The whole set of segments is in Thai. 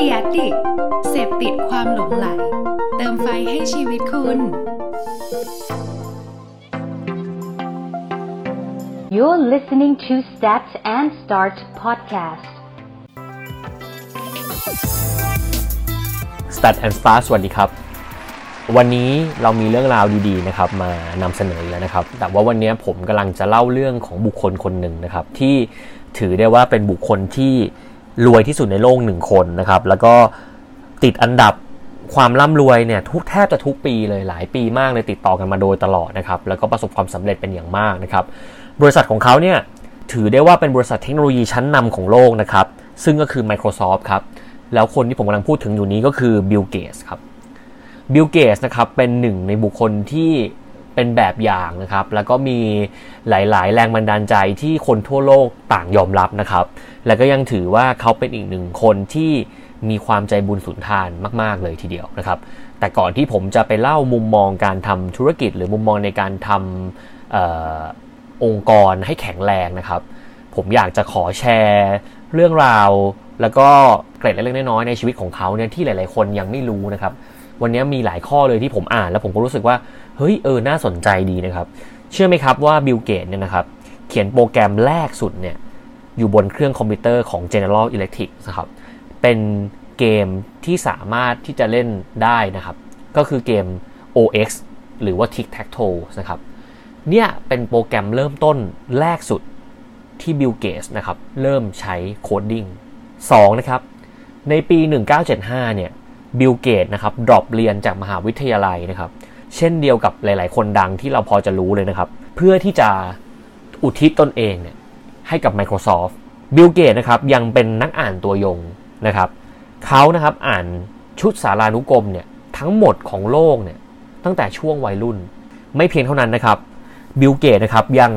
The Addict เสพติดความหลงไหล เติมไฟให้ชีวิตคุณ You're listening to Start and Start podcast. Start and Start สวัสดีครับ วันนี้เรามีเรื่องราวดีๆนะครับมานำเสนอแล้วนะครับ แต่ว่าวันนี้ผมกำลังจะเล่าเรื่องของบุคคลคนหนึ่งนะครับ ที่ถือได้ว่าเป็นบุคคลที่ รวยที่สุดในโลกหนึ่งคนนะครับ แล้วก็ติดอันดับความร่ำรวยเนี่ยทุกแทบจะทุกปีเลยหลายปีมากเลยติดต่อกันมาโดยตลอดนะครับ แล้วก็ประสบความสำเร็จเป็นอย่างมากนะครับ บริษัทของเขาเนี่ยถือได้ว่าเป็นบริษัทเทคโนโลยีชั้นนำของโลกนะครับ ซึ่งก็คือ Microsoft ครับ แล้วคนที่ผมกำลังพูดถึงอยู่นี้ก็คือบิลเกตส์ครับบิลเกตส์นะครับเป็นหนึ่งในบุคคลที่ เป็นแบบอย่างนะครับ แล้วก็มีหลาย ๆ แรงบันดาลใจที่คนทั่วโลกต่างยอมรับนะครับ แล้วก็ยังถือว่าเขาเป็นอีกหนึ่งคนที่มีความใจบุญสุนทานมาก ๆ เลยทีเดียวนะครับ แต่ก่อนที่ผมจะไปเล่ามุมมองการทำธุรกิจ หรือมุมมองในการทำองค์กรให้แข็งแรงนะครับ ผมอยากจะขอแชร์เรื่องราว แล้วก็เกร็ดเล็กๆน้อยๆในชีวิตของเขาเนี่ยที่หลาย ๆ คนยังไม่รู้นะครับ วันนี้มีหลายข้อเลยที่ผมอ่าน แล้วผมก็รู้สึกว่า เฮ้ยเออน่าสนใจดีนะครับ เชื่อไหมครับว่าบิลเกตส์เนี่ยนะครับเขียนโปรแกรมแรกสุดเนี่ยอยู่บนเครื่องคอมพิวเตอร์ของ General Electric นะครับเป็นเกมที่สามารถที่จะเล่นได้นะครับ ก็คือเกม OX หรือว่า Tic Tac Toe นะครับเนี่ยเป็นโปรแกรมเริ่มต้นแรกสุดที่บิลเกตส์นะครับเริ่มใช้ coding 2นะครับในปี 1975เนี่ยบิลเกตส์นะครับ drop เรียนจากมหาวิทยาลัยนะครับ เช่นเดียวกับหลาย ๆ คนดังที่เราพอจะรู้เลยนะครับ เพื่อที่จะอุทิศตนเองเนี่ยให้กับ Microsoft บิลเกตส์นะครับยังเป็นนักอ่านตัวยงนะครับเขานะครับอ่านชุดสารานุกรมเนี่ยทั้งหมดของโลกเนี่ยตั้งแต่ช่วงวัยรุ่น ไม่เพียงเท่านั้นนะครับบิลเกตส์นะครับยัง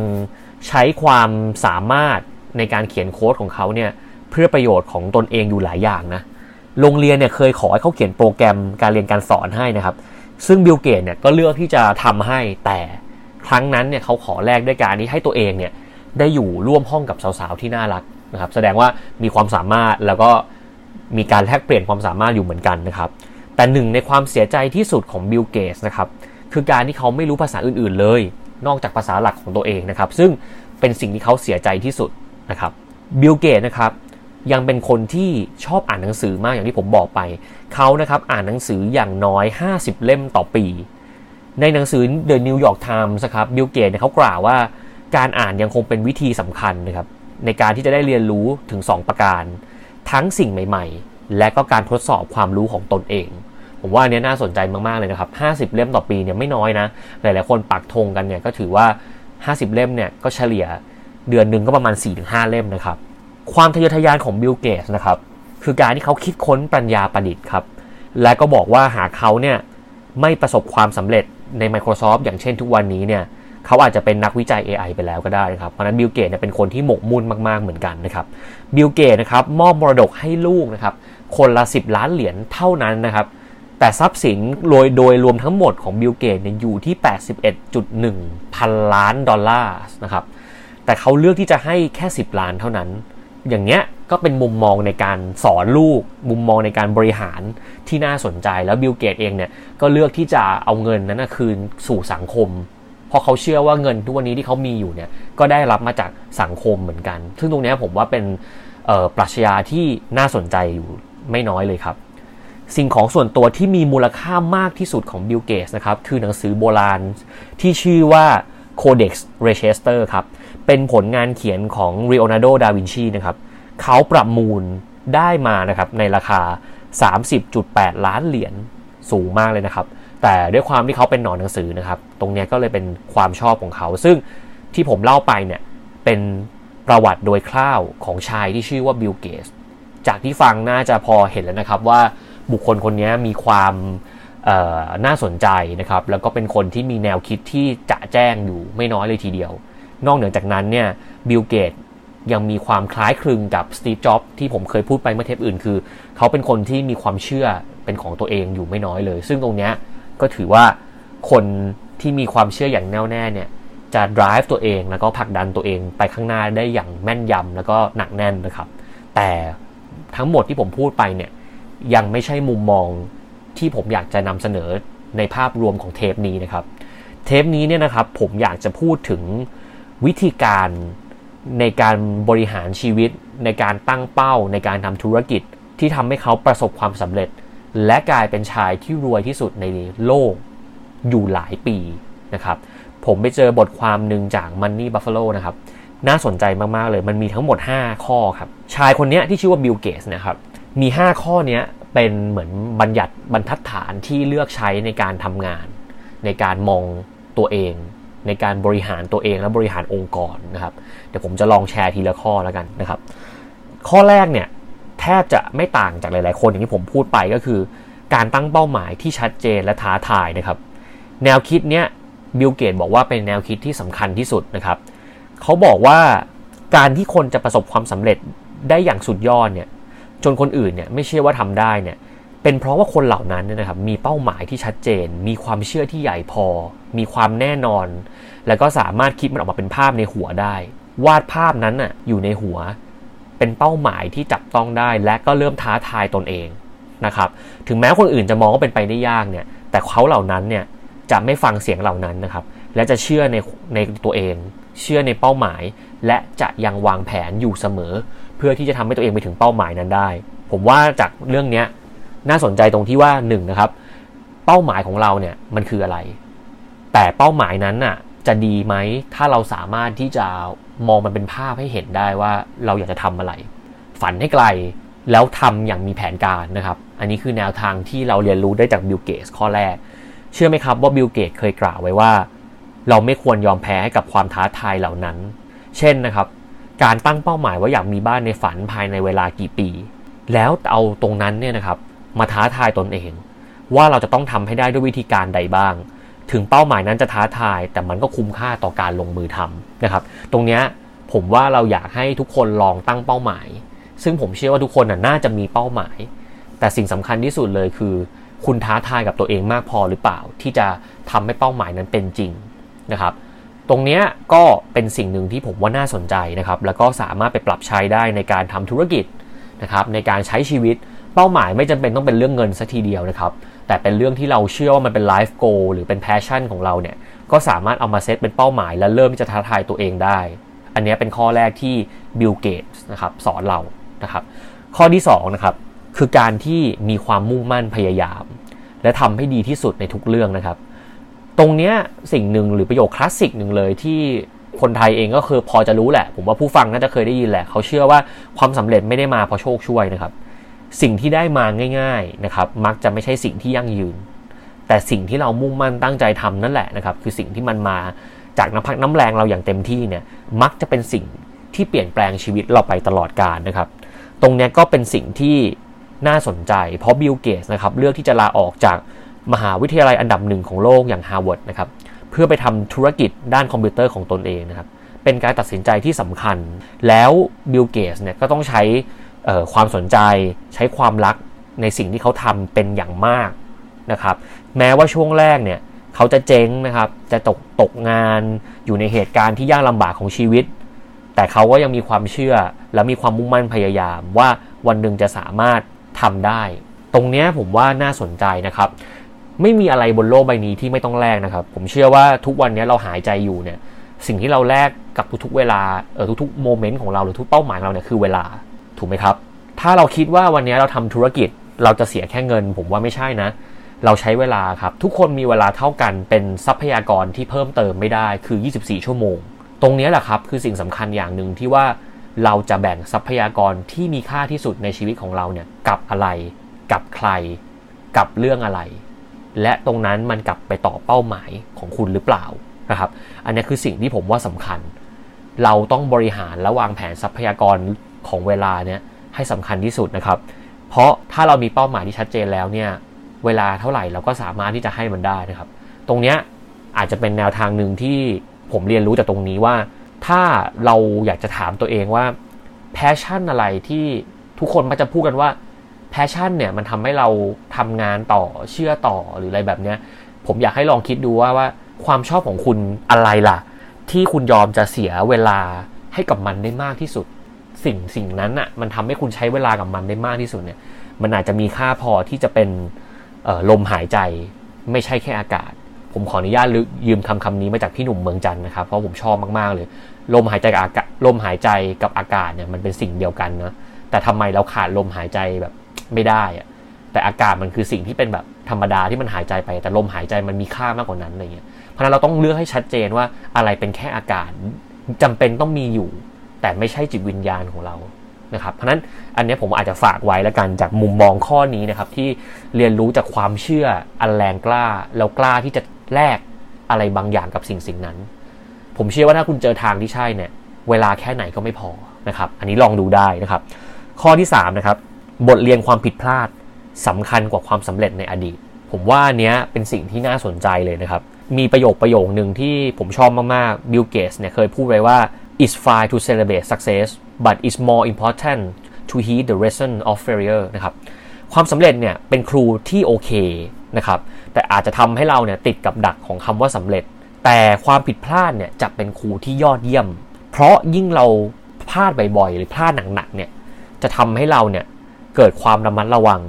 ใช้ความสามารถในการเขียนโค้ดของเขาเนี่ยเพื่อประโยชน์ของตนเองอยู่หลายอย่างนะโรงเรียนเนี่ยเคยขอให้เขาเขียนโปรแกรมการเรียนการสอนให้นะครับ ซึ่งบิลเกตส์เนี่ยก็เลือกที่จะทำให้แต่ครั้งนั้นเนี่ยเขาขอแลกด้วยการที่ให้ตัวเองเนี่ยได้อยู่ร่วมห้องกับสาวๆที่น่ารักนะครับ แสดงว่ามีความสามารถแล้วก็มีการแลกเปลี่ยนความสามารถอยู่เหมือนกันนะครับ แต่หนึ่งในความเสียใจที่สุดของบิลเกตส์นะครับคือการที่เขาไม่รู้ภาษาอื่นๆเลย นอกจากภาษาหลักของตัวเองนะครับ ซึ่งเป็นสิ่งที่เขาเสียใจที่สุดนะครับบิลเกตนะครับ ยังเป็นคนที่ชอบอ่านหนังสือมากอย่างที่ผมบอกไป เขานะครับอ่านหนังสืออย่างน้อย 50 เล่มต่อปี ในหนังสือ The New York Times นะครับบิลเกตเนี่ยเขากล่าวว่า การอ่านยังคงเป็นวิธีสำคัญนะครับในการที่จะได้เรียนรู้ถึง 2 ประการ ทั้งสิ่งใหม่ ๆ และก็การทดสอบความรู้ของตนเอง ผมว่าอันนี้น่าสนใจมาก ๆ เลยนะครับ 50 เล่มต่อปีเนี่ยไม่น้อยนะ หลาย ๆ คนปักธงกันเนี่ยก็ถือว่า 50 เล่มเนี่ยก็เฉลี่ยเดือนหนึ่งก็ประมาณ 4-5 เล่มนะครับ ความทะเยอทะยานของบิลเกตนะครับคือการที่เขาคิดค้นปัญญาประดิษฐ์ครับ และก็บอกว่าหากเขาเนี่ยไม่ประสบความสำเร็จใน Microsoft อย่างเช่นทุกวันนี้เนี่ยเขาอาจจะเป็นนักวิจัย AI ไปแล้วก็ได้นะครับ เพราะนั้นบิลเกตเนี่ยเป็นคนที่หมกมุ่นมาก ๆ เหมือนกันนะครับ บิลเกตนะครับมอบมรดกให้ลูกนะครับ คนละ 10 ล้านเหรียญเท่านั้นนะครับ แต่ทรัพย์สินโดยโดยรวมทั้งหมดของบิลเกตเนี่ยอยู่ที่ 81.1 พันล้านดอลลาร์นะครับ แต่เขาเลือกที่จะให้แค่ 10 ล้านเท่านั้น อย่างเงี้ยก็เป็นมุมมองในการสอนลูก มุมมองในการบริหารที่น่าสนใจแล้วบิลเกตเองเนี่ยก็เลือกที่จะเอาเงินนั้นคืนสู่สังคมเพราะเขาเชื่อว่าเงินทุกวันนี้ที่เขามีอยู่เนี่ยก็ได้รับมาจากสังคมเหมือนกัน ซึ่งตรงนี้ผมว่าเป็นปรัชญาที่น่าสนใจอยู่ไม่น้อยเลยครับ สิ่งของส่วนตัวที่มีมูลค่ามากที่สุดของบิลเกตนะครับ คือหนังสือโบราณที่ชื่อว่า Codex Register ครับ เป็นผลงานเขียนของ Leonardo da Vinci นะครับ เขาประมูลได้มานะครับในราคา 30.8 ล้านเหรียญสูงมากเลยนะครับ แต่ด้วยความที่เขาเป็นหนอนหนังสือนะครับ ตรงนี้ก็เลยเป็นความชอบของเขา ซึ่งที่ผมเล่าไปเนี่ยเป็นประวัติโดยคร่าวของชายที่ชื่อว่าบิลเกตจากที่ฟังน่าจะพอเห็นแล้วนะครับว่าบุคคลคนนี้มีความน่าสนใจนะครับ แล้วก็เป็นคนที่มีแนวคิดที่จะแจ้งอยู่ไม่น้อยเลยทีเดียว นอกเหนือจากนั้นเนี่ยบิลเกตยังมีความคล้ายคลึงกับสตีฟจ็อบที่ผมเคยพูดไปเมื่อเทปอื่นคือ เขาเป็นคนที่มีความเชื่อเป็นของตัวเองอยู่ไม่น้อยเลย ซึ่งตรงนี้ก็ถือว่าคนที่มีความเชื่ออย่างแน่วแน่เนี่ยจะ drive ตัวเองแล้วก็ผลักดันตัวเองไปข้างหน้าได้อย่างแม่นยำแล้วก็หนักแน่นนะครับ แต่ทั้งหมดที่ผมพูดไปเนี่ยยังไม่ใช่มุมมองที่ผมอยากจะนำเสนอในภาพรวมของเทปนี้นะครับ เทปนี้เนี่ยนะครับผมอยากจะพูดถึง วิธีการในการบริหารชีวิต ในการตั้งเป้า ในการทำธุรกิจที่ทำให้เขาประสบความสำเร็จ และกลายเป็นชายที่รวยที่สุดในโลกอยู่หลายปีนะครับ ผมไปเจอบทความหนึ่งจาก Money Buffalo นะครับ น่าสนใจมาก ๆ เลย มันมีทั้งหมด 5 ข้อครับ ชายคนนี้ที่ชื่อว่าบิลเกสนะครับ มี 5 ข้อนี้เป็นเหมือนบัญญัติบรรทัดฐานที่เลือกใช้ในการทำงาน ในการมองตัวเอง ในการบริหารตัวเองและบริหารองค์กรนะครับเดี๋ยวผมจะลองแชร์ทีละข้อแล้วกันนะครับ ข้อแรกเนี่ยแทบจะไม่ต่างจากหลาย ๆ คนอย่างที่ผมพูดไปก็คือ การตั้งเป้าหมายที่ชัดเจนและท้าทายนะครับ แนวคิดเนี้ยบิลเกตบอกว่าเป็นแนวคิดที่สำคัญที่สุดนะครับเขาบอกว่าการที่คนจะประสบความสำเร็จได้อย่างสุดยอดเนี่ยจนคนอื่นเนี่ยไม่เชื่อว่าทำได้เนี่ย เป็นเพราะว่าคนเหล่านั้นเนี่ยนะครับมีเป้าหมายที่ชัดเจน มีความเชื่อที่ใหญ่พอ มีความแน่นอน แล้วก็สามารถคิดมันออกมาเป็นภาพในหัวได้ วาดภาพนั้นน่ะอยู่ในหัว เป็นเป้าหมายที่จับต้องได้ และก็เริ่มท้าทายตนเองนะครับ ถึงแม้คนอื่นจะมองว่าเป็นไปได้ยากเนี่ย แต่เขาเหล่านั้นเนี่ยจะไม่ฟังเสียงเหล่านั้นนะครับ และจะเชื่อในในตัวเอง เชื่อในเป้าหมาย และจะยังวางแผนอยู่เสมอ เพื่อที่จะทำให้ตัวเองไปถึงเป้าหมายนั้นได้ ผมว่าจากเรื่องนี้ น่าสนใจตรงที่ว่าหนึ่งนะครับ เป้าหมายของเราเนี่ยมันคืออะไร แต่เป้าหมายนั้นน่ะจะดีไหมถ้าเราสามารถที่จะมองมันเป็นภาพให้เห็นได้ว่าเราอยากจะทำอะไร ฝันให้ไกลแล้วทำอย่างมีแผนการนะครับ อันนี้คือแนวทางที่เราเรียนรู้ได้จากบิลเกตข้อแรก เชื่อไหมครับว่าบิลเกตเคยกล่าวไว้ว่า เราไม่ควรยอมแพ้ให้กับความท้าทายเหล่านั้น เช่นนะครับ การตั้งเป้าหมายว่าอยากมีบ้านในฝันภายในเวลากี่ปี แล้วเอาตรงนั้นเนี่ยนะครับ มาท้าทายตนเอง ว่าเราจะต้องทำให้ได้ด้วยวิธีการใดบ้าง ถึงเป้าหมายนั้นจะท้าทาย แต่มันก็คุ้มค่าต่อการลงมือทำนะครับ ตรงเนี้ยผมว่าเราอยากให้ทุกคนลองตั้งเป้าหมาย ซึ่งผมเชื่อว่าทุกคนน่าจะมีเป้าหมาย แต่สิ่งสำคัญที่สุดเลยคือ คุณท้าทายกับตัวเองมากพอหรือเปล่า ที่จะทำให้เป้าหมายนั้นเป็นจริงนะครับตรงนี้ก็เป็นสิ่งหนึ่งที่ผมว่าน่าสนใจนะครับ แล้วก็สามารถไปปรับใช้ได้ในการทำธุรกิจนะครับ ในการใช้ชีวิต เป้าหมายไม่จำเป็นต้องเป็นเรื่องเงินซะทีเดียวนะครับ แต่เป็นเรื่องที่เราเชื่อว่ามันเป็น life goal หรือเป็น passion ของเราเนี่ย ก็สามารถเอามาเซตเป็นเป้าหมาย และเริ่มที่จะท้าทายตัวเองได้ อันนี้เป็นข้อแรกที่บิลเกตนะครับสอนเรานะครับ ข้อที่2นะครับคือการที่มีความมุ่งมั่นพยายาม และทำให้ดีที่สุดในทุกเรื่องนะครับ ตรงเนี้ยสิ่งหนึ่งหรือประโยคคลาสสิกหนึ่งเลยที่คนไทยเองก็คือพอจะรู้แหละ ผมว่าผู้ฟังน่าจะเคยได้ยินแหละ เขาเชื่อว่าความสำเร็จไม่ได้มาเพราะโชคช่วยนะครับ สิ่งที่ได้มาง่าย ๆนะครับ มักจะไม่ใช่สิ่งที่ยั่งยืน แต่สิ่งที่เรามุ่งมั่นตั้งใจทำนั่นแหละนะครับ คือสิ่งที่มันมาจากน้ำพักน้ำแรงเราอย่างเต็มที่เนี่ยมักจะเป็นสิ่งที่เปลี่ยนแปลงชีวิตเราไปตลอดกาลนะครับ ตรงนี้ก็เป็นสิ่งที่น่าสนใจ เพราะบิลเกตนะครับเลือกที่จะลาออกจากมหาวิทยาลัยอันดับหนึ่งของโลกอย่างฮาร์วาร์ดนะครับเพื่อไปทำธุรกิจด้านคอมพิวเตอร์ของตนเองนะครับเป็นการตัดสินใจที่สำคัญ แล้วบิลเกตเนี่ยก็ต้องใช้ ความสนใจใช้ความรักในสิ่งที่เขาทำเป็นอย่างมากนะครับ แม้ว่าช่วงแรกเนี่ยเขาจะเจ๊งนะครับ จะตกตกงานอยู่ในเหตุการณ์ที่ยากลำบากของชีวิต แต่เขาก็ยังมีความเชื่อและมีความมุ่งมั่นพยายามว่าวันหนึ่งจะสามารถทำได้ ตรงนี้ผมว่าน่าสนใจนะครับ ไม่มีอะไรบนโลกใบนี้ที่ไม่ต้องแลกนะครับ ผมเชื่อว่าทุกวันนี้เราหายใจอยู่เนี่ย สิ่งที่เราแลกกับทุกๆเวลาเออทุกๆโมเมนต์ของเราหรือทุกเป้าหมายเราเนี่ยคือเวลา ถูกไหมครับ ถ้าเราคิดว่าวันนี้เราทำธุรกิจเราจะเสียแค่เงิน ผมว่าไม่ใช่นะ เราใช้เวลาครับ ทุกคนมีเวลาเท่ากันเป็นทรัพยากรที่เพิ่มเติมไม่ได้คือ 24 ชั่วโมง ตรงนี้แหละครับคือสิ่งสำคัญอย่างหนึ่งที่ว่าเราจะแบ่งทรัพยากรที่มีค่าที่สุดในชีวิตของเราเนี่ยกับอะไร กับใคร กับเรื่องอะไร และตรงนั้นมันกลับไปต่อเป้าหมายของคุณหรือเปล่านะครับ อันนี้คือสิ่งที่ผมว่าสำคัญ เราต้องบริหารและวางแผนทรัพยากร ของเวลาเนี่ยให้สำคัญที่สุดนะครับ เพราะถ้าเรามีเป้าหมายที่ชัดเจนแล้วเนี่ยเวลาเท่าไหร่เราก็สามารถที่จะให้มันได้นะครับ ตรงเนี้ยอาจจะเป็นแนวทางหนึ่งที่ผมเรียนรู้จากตรงนี้ว่า ถ้าเราอยากจะถามตัวเองว่าแพชชั่นอะไรที่ทุกคนมักจะพูดกันว่าแพชชั่นเนี่ยมันทำให้เราทำงานต่อเชื่อต่อหรืออะไรแบบเนี้ยผมอยากให้ลองคิดดูว่าว่าความชอบของคุณอะไรล่ะ ที่คุณยอมจะเสียเวลาให้กับมันได้มากที่สุด สิ่งสิ่งนั้นอะ่ะมันทำให้คุณใช้เวลากับมันได้มากที่สุดเนี่ย มันอาจจะมีค่าพอที่จะเป็นลมหายใจไม่ใช่แค่อากาศ ผมขออนุญาตยืมคำคำนี้มาจากพี่หนุ่มเมืองจันนะครับ เพราะผมชอบมากๆเลย ลมหายใจกับอากาศลมหายใจกับอากาศเนี่ยมันเป็นสิ่งเดียวกันนะแต่ทำไมเราขาดลมหายใจแบบไม่ได้อะแต่อากาศมันคือสิ่งที่เป็นแบบธรรมดาที่มันหายใจไป แต่ลมหายใจมันมีค่ามากกว่านั้นอะไรเงี้ยเพราะนั้นเราต้องเลือกให้ชัดเจนว่าอะไรเป็นแค่อากาศจำเป็นต้องมีอยู่ แต่ไม่ใช่จิตวิญญาณของเรานะครับเพราะนั้นอันนี้ผมอาจจะฝากไว้แล้วกันจากมุมมองข้อนี้นะครับ ที่เรียนรู้จากความเชื่ออันแรงกล้า แล้วกล้าที่จะแลกอะไรบางอย่างกับสิ่งสิ่งนั้น ผมเชื่อว่าถ้าคุณเจอทางที่ใช่เนี่ย เวลาแค่ไหนก็ไม่พอนะครับ อันนี้ลองดูได้นะครับ ข้อที่3นะครับบทเรียนความผิดพลาดสำคัญกว่าความสำเร็จในอดีต ผมว่าอันเนี้ยเป็นสิ่งที่น่าสนใจเลยนะครับ มีประโยคประโยคหนึ่งที่ผมชอบมากๆบิลเกสเนี่ยเคยพูดไว้ว่า it's fine to celebrate success but it's more important to heed the lesson of failure นะครับความสำเร็จเนี่ยเป็นครูที่โอเคนะครับแต่อาจจะทำให้เราเนี่ยติดกับดักของคำว่าสำเร็จ แต่ความผิดพลาดเนี่ยจะเป็นครูที่ยอดเยี่ยม เพราะยิ่งเราพลาดบ่อยๆ หรือพลาดหนักๆเนี่ยจะทำให้เราเนี่ยเกิดความระมัดระวัง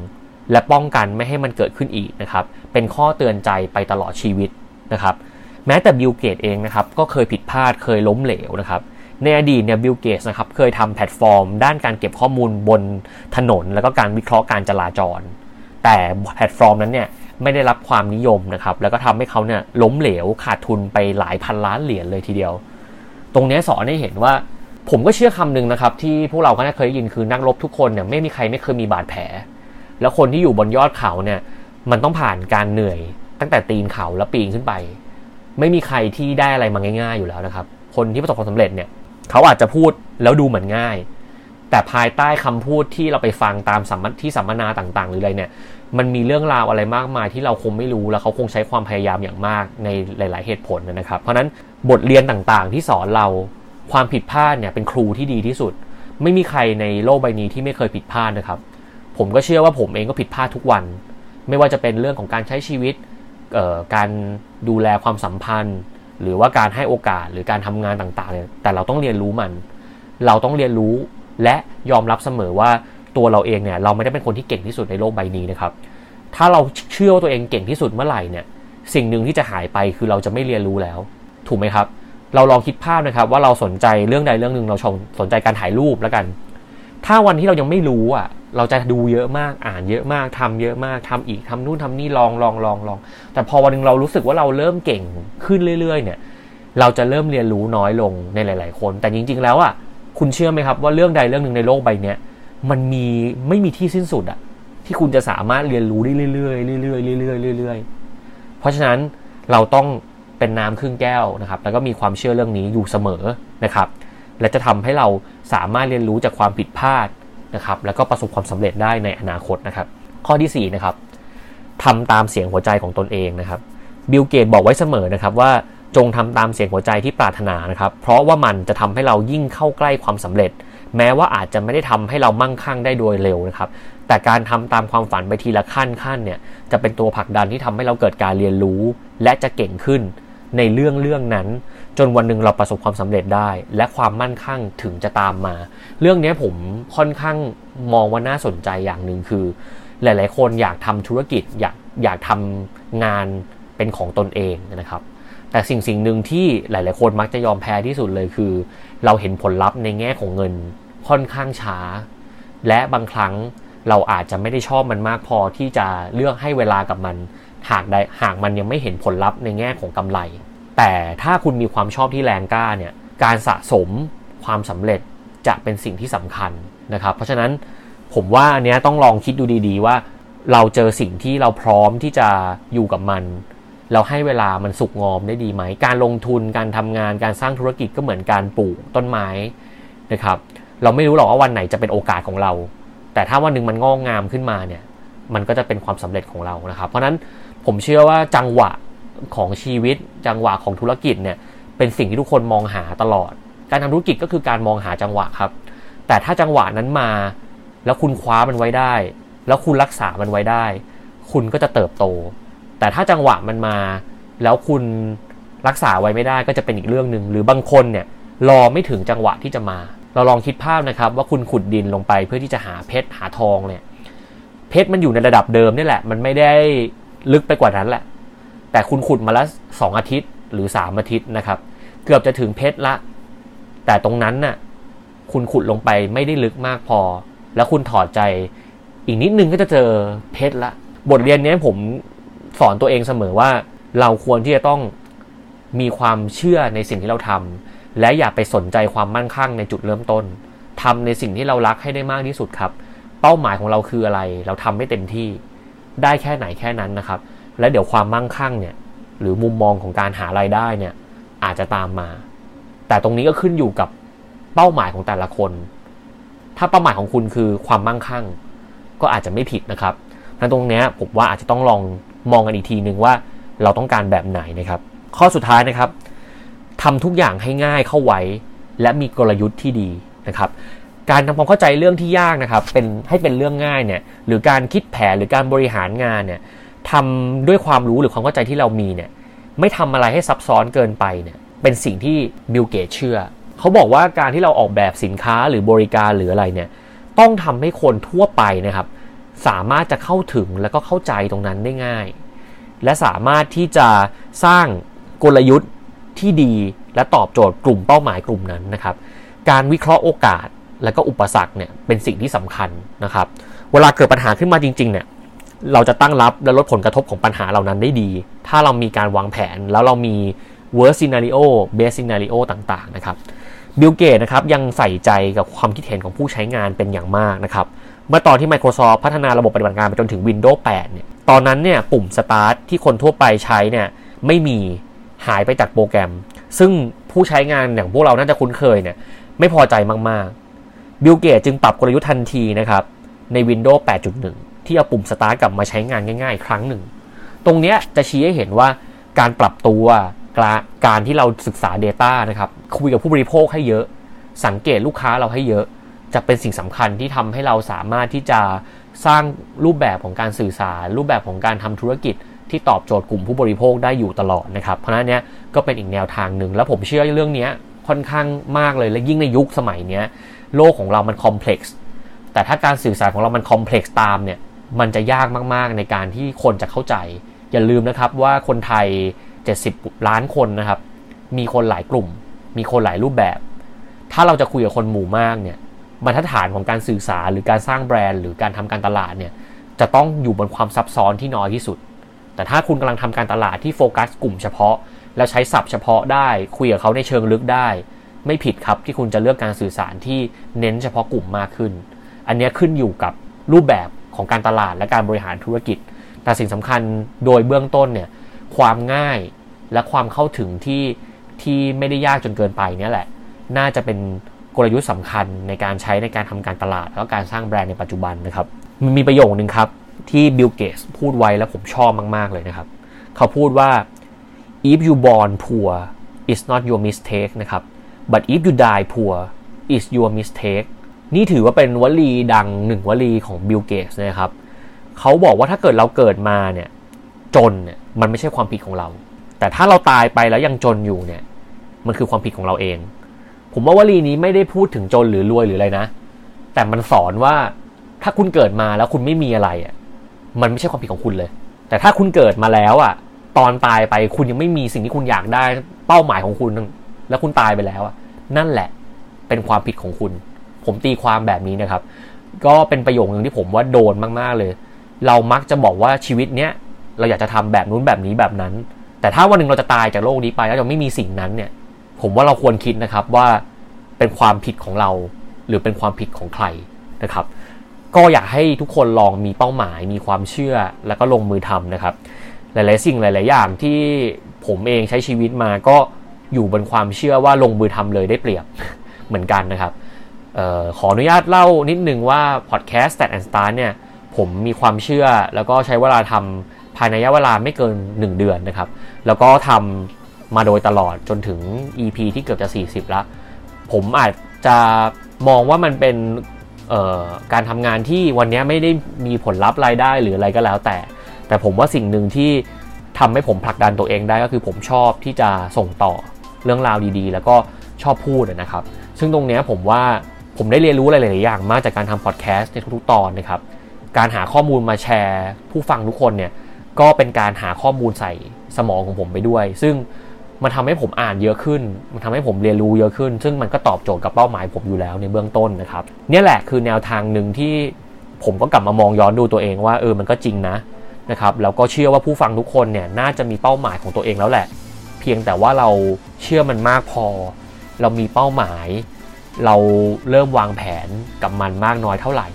และป้องกันไม่ให้มันเกิดขึ้นอีกนะครับเป็นข้อเตือนใจไปตลอดชีวิตนะครับแม้แต่บิลเกตเองนะครับก็เคยผิดพลาดเคยล้มเหลวนะครับ ในอดีตเนี่ยบิลเกตนะครับเคยทำแพลตฟอร์ม ด้านการเก็บข้อมูลบนถนน แล้วก็การวิเคราะห์การจราจร แต่แพลตฟอร์มนั้นเนี่ยไม่ได้รับความนิยมนะครับแล้วก็ทำให้เขาเนี่ยล้มเหลวขาดทุนไปหลายพันล้านเหรียญเลยทีเดียว ตรงนี้สอนให้เห็นว่าผมก็เชื่อคำหนึ่งนะครับที่พวกเราก็น่าเคยได้ยินคือนักรบทุกคนเนี่ยไม่มีใครไม่เคยมีบาดแผล แล้วคนที่อยู่บนยอดเขาเนี่ยมันต้องผ่านการเหนื่อย ตั้งแต่ตีนเขาแล้วปีนขึ้นไป ไม่มีใครที่ได้อะไรมาง่าย ๆ อยู่แล้วนะครับ คนที่ประสบความสำเร็จเนี่ย เขาอาจจะพูดแล้วดูเหมือนง่าย แต่ภายใต้คำพูดที่เราไปฟังตามสัมมที่สัมมนาต่าง ๆ หรืออะไรเนี่ย มันมีเรื่องราวอะไรมากมายที่เราคงไม่รู้แล้วเขาคงใช้ความพยายามอย่างมากในหลาย ๆ เหตุผลนะครับ เพราะนั้นบทเรียนต่างๆ ที่สอนเราความผิดพลาดเนี่ยเป็นครูที่ดีที่สุด ไม่มีใครในโลกใบนี้ที่ไม่เคยผิดพลาดนะครับ ผมก็เชื่อว่าผมเองก็ผิดพลาดทุกวัน ไม่ว่าจะเป็นเรื่องของการใช้ชีวิตการดูแลความสัมพันธ์ หรือว่าการให้โอกาสหรือการทำงานต่างๆเนี่ยแต่เราต้องเรียนรู้มัน เราต้องเรียนรู้และยอมรับเสมอว่าตัวเราเองเนี่ยเราไม่ได้เป็นคนที่เก่งที่สุดในโลกใบนี้นะครับ ถ้าเราเชื่อว่าตัวเองเก่งที่สุดเมื่อไหร่เนี่ยสิ่งหนึ่งที่จะหายไปคือเราจะไม่เรียนรู้แล้ว ถูกไหมครับ เราลองคิดภาพนะครับ ว่าเราสนใจเรื่องใดเรื่องหนึ่งเราชมสนใจการถ่ายรูปแล้วกัน ถ้าวันที่เรายังไม่รู้อะ เราจะดูเยอะมากอ่านเยอะมากทำเยอะมากทำอีกทำนู่นทำนี่ลองลองลองลองแต่พอวันนึงเรารู้สึกว่าเราเริ่มเก่งขึ้นเรื่อย ๆ เนี่ย เราจะเริ่มเรียนรู้น้อยลงในหลาย ๆ คน แต่จริง ๆ แล้วอะคุณเชื่อไหมครับว่าเรื่องใดเรื่องหนึ่งในโลกใบนี้มันมีไม่มีที่สิ้นสุดอะที่คุณจะสามารถเรียนรู้ได้เรื่อยๆเรื่อยๆเรื่อยๆเรื่อยๆเพราะฉะนั้นเราต้องเป็นน้ำครึ่งแก้วนะครับ แล้วก็มีความเชื่อเรื่องนี้อยู่เสมอนะครับ และจะทำให้เราสามารถเรียนรู้จากความผิดพลาด นะครับแล้วก็ประสบความสำเร็จได้ในอนาคตนะครับ ข้อที่4นะครับทำตามเสียงหัวใจของตนเองนะครับบิลเกตบอกไว้เสมอนะครับว่าจงทำตามเสียงหัวใจที่ปรารถนานะครับ เพราะว่ามันจะทำให้เรายิ่งเข้าใกล้ความสำเร็จ แม้ว่าอาจจะไม่ได้ทำให้เรามั่งคั่งได้โดยเร็วนะครับ แต่การทำตามความฝันไปทีละขั้นขั้นเนี่ย จะเป็นตัวผลักดันที่ทำให้เราเกิดการเรียนรู้ และจะเก่งขึ้นในเรื่องเรื่องนั้น จนวันหนึ่งเราประสบความสำเร็จได้ และความมั่นคั่งถึงจะตามมา เรื่องนี้ผมค่อนข้างมองว่าน่าสนใจอย่างหนึ่งคือ หลาย ๆ คนอยากทำธุรกิจอยากอยากทำงานเป็นของตนเองนะครับ แต่สิ่งสิ่งหนึ่งที่หลาย ๆ คนมักจะยอมแพ้ที่สุดเลยคือ เราเห็นผลลัพธ์ในแง่ของเงินค่อนข้างช้า และบางครั้งเราอาจจะไม่ได้ชอบมันมากพอที่จะเลือกให้เวลากับมัน หากได้หากมันยังไม่เห็นผลลัพธ์ในแง่ของกำไร แต่ถ้าคุณมีความชอบที่แรงกล้าเนี่ยการสะสมความสำเร็จจะเป็นสิ่งที่สำคัญนะครับ เพราะฉะนั้นผมว่าอันนี้ต้องลองคิดดูดีๆ ว่าเราเจอสิ่งที่เราพร้อมที่จะอยู่กับมัน เราให้เวลามันสุกงอมได้ดีไหม การลงทุนการทำงานการสร้างธุรกิจก็เหมือนการปลูกต้นไม้นะครับ เราไม่รู้หรอกว่าวันไหนจะเป็นโอกาสของเรา แต่ถ้าวันหนึ่งมันงอกงามขึ้นมาเนี่ยมันก็จะเป็นความสำเร็จของเรานะครับ เพราะนั้นผมเชื่อว่าจังหวะ ของชีวิตจังหวะของธุรกิจเนี่ยเป็นสิ่งที่ทุกคนมองหาตลอด การทำธุรกิจก็คือการมองหาจังหวะครับ แต่ถ้าจังหวะนั้นมา แล้วคุณคว้ามันไว้ได้ แล้วคุณรักษามันไว้ได้ คุณก็จะเติบโต แต่ถ้าจังหวะมันมา แล้วคุณรักษาไว้ไม่ได้ก็จะเป็นอีกเรื่องหนึ่งหรือบางคนเนี่ยรอไม่ถึงจังหวะที่จะมา เราลองคิดภาพนะครับ ว่าคุณขุดดินลงไปเพื่อที่จะหาเพชรหาทองเนี่ยเพชรมันอยู่ในระดับเดิมนี่แหละ มันไม่ได้ลึกไปกว่านั้นแหละ แต่คุณขุดมาล้วสองอาทิตย์หรือสามอาทิตย์นะครับ เกือบจะถึงเพชรละ แต่ตรงนั้นน่ะคุณขุดลงไปไม่ได้ลึกมากพอ แล้วคุณถอดใจอีกนิดนึงก็จะเจอเพชรละ บทเรียนนี้ผมสอนตัวเองเสมอว่า เราควรที่จะต้องมีความเชื่อในสิ่งที่เราทำและอย่าไปสนใจความมั่นคงในจุดเริ่มต้นทำในสิ่งที่เรารักให้ได้มากที่สุดครับ เป้าหมายของเราคืออะไร เราทำให้เต็มที่ได้แค่ไหนแค่นั้นนะครับ และเดี๋ยวความมั่งคั่งเนี่ยหรือมุมมองของการหารายได้เนี่ยอาจจะตามมา แต่ตรงนี้ก็ขึ้นอยู่กับเป้าหมายของแต่ละคน ถ้าเป้าหมายของคุณคือความมั่งคั่ง ก็อาจจะไม่ผิดนะครับนั้นตรงนี้ผมว่าอาจจะต้องลองมองกันอีกทีนึงว่าเราต้องการแบบไหนนะครับ ข้อสุดท้ายนะครับทำทุกอย่างให้ง่ายเข้าไว้ และมีกลยุทธ์ที่ดีนะครับ การทำความเข้าใจเรื่องที่ยากนะครับ เป็นให้เป็นเรื่องง่ายเนี่ยหรือการคิดแผนหรือการบริหารงานเนี่ย ทำด้วยความรู้หรือความเข้าใจที่เรามีเนี่ยไม่ทำอะไรให้ซับซ้อนเกินไปเนี่ยเป็นสิ่งที่บิลเกตเชื่อ เขาบอกว่าการที่เราออกแบบสินค้าหรือบริการหรืออะไรเนี่ยต้องทำให้คนทั่วไปนะครับ สามารถจะเข้าถึงแล้วก็เข้าใจตรงนั้นได้ง่าย และสามารถที่จะสร้างกลยุทธ์ที่ดีและตอบโจทย์กลุ่มเป้าหมายกลุ่มนั้นนะครับ การวิเคราะห์โอกาสและก็อุปสรรคเนี่ยเป็นสิ่งที่สำคัญนะครับ เวลาเกิดปัญหาขึ้นมาจริงๆเนี่ย เราจะตั้งรับและลดผลกระทบของปัญหาเหล่านั้นได้ดี ถ้าเรามีการวางแผนแล้วเรามี worst scenario best scenario ต่างๆนะครับบิลเกตนะครับยังใส่ใจกับความคิดเห็นของผู้ใช้งานเป็นอย่างมากนะครับเมื่อตอนที่ Microsoft พัฒนาระบบปฏิบัติงานไปจนถึง Windows 8 เนี่ย ตอนนั้นเนี่ยปุ่ม Start ที่คนทั่วไปใช้เนี่ยไม่มีหายไปจากโปรแกรม ซึ่งผู้ใช้งานอย่างพวกเราน่าจะคุ้นเคยเนี่ยไม่พอใจมากๆบิลเกตจึงปรับกลยุทธ์ทันทีนะครับใน Windows 8.1 ที่เอาปุ่ม Start กลับมาใช้งานง่ายๆ ครั้งหนึ่ง ตรงนี้จะชี้ให้เห็นว่าการปรับตัวการที่เราศึกษา Data นะครับ คุยกับผู้บริโภคให้เยอะ สังเกตลูกค้าเราให้เยอะ จะเป็นสิ่งสำคัญที่ทำให้เราสามารถที่จะสร้างรูปแบบของการสื่อสาร รูปแบบของการทำธุรกิจที่ตอบโจทย์กลุ่มผู้บริโภคได้อยู่ตลอดนะครับ เพราะนั้นเนี้ยก็เป็นอีกแนวทางหนึ่ง แล้วผมเชื่อเรื่องนี้ค่อนข้างมากเลย และยิ่งในยุคสมัยนี้โลกของเรามันคอมเพล็กซ์ แต่ถ้าการสื่อสารของเรามันคอมเพล็กซ์ตามเนี่ย มันจะยากมากๆในการที่คนจะเข้าใจ อย่าลืมนะครับว่าคนไทย 70 ล้านคนนะครับ มีคนหลายกลุ่ม มีคนหลายรูปแบบ ถ้าเราจะคุยกับคนหมู่มากเนี่ยบรรทัดฐานของการสื่อสารหรือการสร้างแบรนด์ หรือการทำการตลาดเนี่ยจะต้องอยู่บนความซับซ้อนที่น้อยที่สุด แต่ถ้าคุณกำลังทำการตลาดที่โฟกัสกลุ่มเฉพาะ แล้วใช้ศัพท์เฉพาะได้ คุยกับเขาในเชิงลึกได้ ไม่ผิดครับที่คุณจะเลือกการสื่อสารที่เน้นเฉพาะกลุ่มมากขึ้น อันนี้ขึ้นอยู่กับรูปแบบ ของการตลาดและการบริหารธุรกิจ แต่สิ่งสำคัญโดยเบื้องต้นเนี่ยความง่ายและความเข้าถึงที่ที่ไม่ได้ยากจนเกินไปเนี่ยแหละ น่าจะเป็นกลยุทธ์สำคัญในการใช้ในการทำการตลาด แล้วการสร้างแบรนด์ในปัจจุบันนะครับ มีประโยคนึงครับ ที่บิลเกตพูดไว้แล้วผมชอบมาก ๆ เลยนะครับ เขาพูดว่า if you born poor it's not your mistake นะครับ but if you die poor it's your mistake นี่ถือว่าเป็นวลีดังหนึ่งวลีของบิลเกตนะครับเขาบอกว่าถ้าเกิดเราเกิดมาเนี่ยจนเนี่ยมันไม่ใช่ความผิดของเรา แต่ถ้าเราตายไปแล้วยังจนอยู่เนี่ย มันคือความผิดของเราเอง ผมว่าวลีนี้ไม่ได้พูดถึงจนหรือรวยหรืออะไรนะ แต่มันสอนว่าถ้าคุณเกิดมาแล้วคุณไม่มีอะไรอะมันไม่ใช่ความผิดของคุณเลย แต่ถ้าคุณเกิดมาแล้วอะ ตอนตายไปคุณยังไม่มีสิ่งที่คุณอยากได้เป้าหมายของคุณ แล้วคุณตายไปแล้วอะนั่นแหละเป็นความผิดของคุณ ผมตีความแบบนี้นะครับ ก็เป็นประโยคนึงที่ผมว่าโดนมากๆเลย เรามักจะบอกว่าชีวิตเนี้ยเราอยากจะทำแบบนู้นแบบนี้แบบนั้น แต่ถ้าวันหนึ่งเราจะตายจากโลกนี้ไปแล้วเราไม่มีสิ่งนั้นเนี่ย ผมว่าเราควรคิดนะครับว่าเป็นความผิดของเรา หรือเป็นความผิดของใครนะครับ ก็อยากให้ทุกคนลองมีเป้าหมาย มีความเชื่อแล้วก็ลงมือทำนะครับ หลาย ๆ สิ่งหลาย ๆ อย่างที่ผมเองใช้ชีวิตมาก็อยู่บนความเชื่อว่าลงมือทำเลยได้เปรียบเหมือนกันนะครับ ขออนุญาตเล่านิดนึงว่าพอดแคสต์ Stat and Start เนี่ยผมมีความเชื่อแล้วก็ใช้เวลาทำภายในระยะเวลาไม่เกิน 1 เดือนนะครับ แล้วก็ทำมาโดยตลอดจนถึง EP ที่เกือบจะ 40 แล้ว ผมอาจจะมองว่ามันเป็นการทำงานที่วันนี้ไม่ได้มีผลลัพธ์รายได้หรืออะไรก็แล้วแต่ แต่ผมว่าสิ่งหนึ่งที่ทำให้ผมผลักดันตัวเองได้ก็คือผมชอบที่จะส่งต่อเรื่องราวดีๆ แล้วก็ชอบพูดนะครับ ซึ่งตรงนี้ผมว่า ผมได้เรียนรู้อะไรหลาย ๆ อย่าง มากจากการทำพอดแคสต์ในทุก ๆ ตอนนะครับ การหาข้อมูลมาแชร์ผู้ฟังทุกคนเนี่ย ก็เป็นการหาข้อมูลใส่สมองของผมไปด้วย ซึ่งมันทำให้ผมอ่านเยอะขึ้น มันทำให้ผมเรียนรู้เยอะขึ้น ซึ่งมันก็ตอบโจทย์กับเป้าหมายผมอยู่แล้วในเบื้องต้นนะครับ เนี่ยแหละคือแนวทางหนึ่งที่ผมก็กลับมามองย้อนดูตัวเองว่าเออ มันก็จริงนะนะครับ แล้วก็เชื่อว่าผู้ฟังทุกคนเนี่ยน่าจะมีเป้าหมายของตัวเองแล้วแหละ เพียงแต่ว่าเราเชื่อมันมากพอ เรามีเป้าหมาย เราเริ่มวางแผนกับมันมากน้อยเท่าไหร่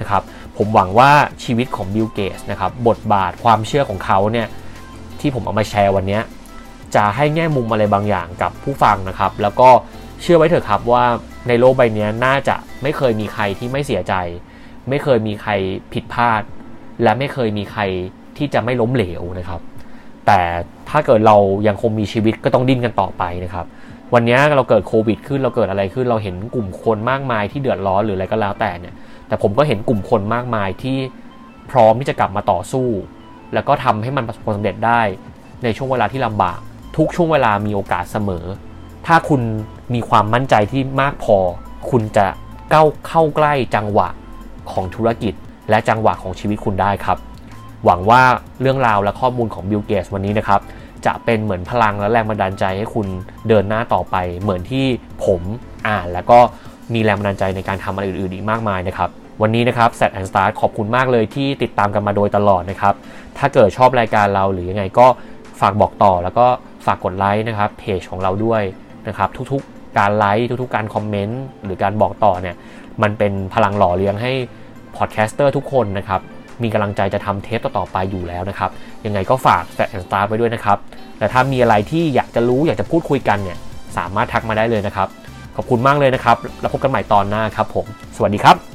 นะครับผมหวังว่าชีวิตของบิลเกสนะครับบทบาทความเชื่อของเขาเนี่ยที่ผมเอามาแชร์วันนี้จะให้แง่มุมอะไรบางอย่างกับผู้ฟังนะครับ แล้วก็เชื่อไว้เถอะครับว่าในโลกใบนี้น่าจะไม่เคยมีใครที่ไม่เสียใจ ไม่เคยมีใครผิดพลาด และไม่เคยมีใครที่จะไม่ล้มเหลวนะครับ แต่ถ้าเกิดเรายังคงมีชีวิตก็ต้องดิ้นกันต่อไปนะครับ วันนี้เราเกิดโควิดขึ้นเราเกิดอะไรขึ้น เราเห็นกลุ่มคนมากมายที่เดือดร้อนหรืออะไรก็แล้วแต่เนี่ย แต่ผมก็เห็นกลุ่มคนมากมายที่พร้อมที่จะกลับมาต่อสู้ แล้วก็ทำให้มันประสบความสำเร็จได้ ในช่วงเวลาที่ลำบาก ทุกช่วงเวลามีโอกาสเสมอ ถ้าคุณมีความมั่นใจที่มากพอ คุณจะก้าเข้าใกล้จังหวะของธุรกิจ และจังหวะของชีวิตคุณได้ครับ หวังว่าเรื่องราวและข้อมูลของบิลเกสวันนี้นะครับ จะเป็นเหมือนพลังและแรงบันดาลใจให้คุณเดินหน้าต่อไป เหมือนที่ผมอ่าน แล้วก็มีแรงบันดาลใจในการทำอะไรอื่นๆอีกมากมายนะครับวันนี้นะครับ Set and Start ขอบคุณมากเลยที่ติดตามกันมาโดยตลอดนะครับ ถ้าเกิดชอบรายการเราหรือยังไงก็ฝากบอกต่อแล้วก็ฝากกดไลค์นะครับเพจของเราด้วยนะครับทุกๆ การไลค์ทุกๆ การ comment หรือการบอกต่อเนี่ยมันเป็นพลังหล่อเลี้ยงให้ podcaster ทุกคนนะครับ มีกำลังใจจะทำเทปต่อๆไปอยู่แล้วนะครับ ยังไงก็ฝากแฟนสตาร์ไว้ด้วยนะครับแต่ถ้ามีอะไรที่อยากจะรู้อยากจะพูดคุยกันเนี่ยสามารถทักมาได้เลยนะครับ ขอบคุณมากเลยนะครับ แล้วพบกันใหม่ตอนหน้าครับผม สวัสดีครับ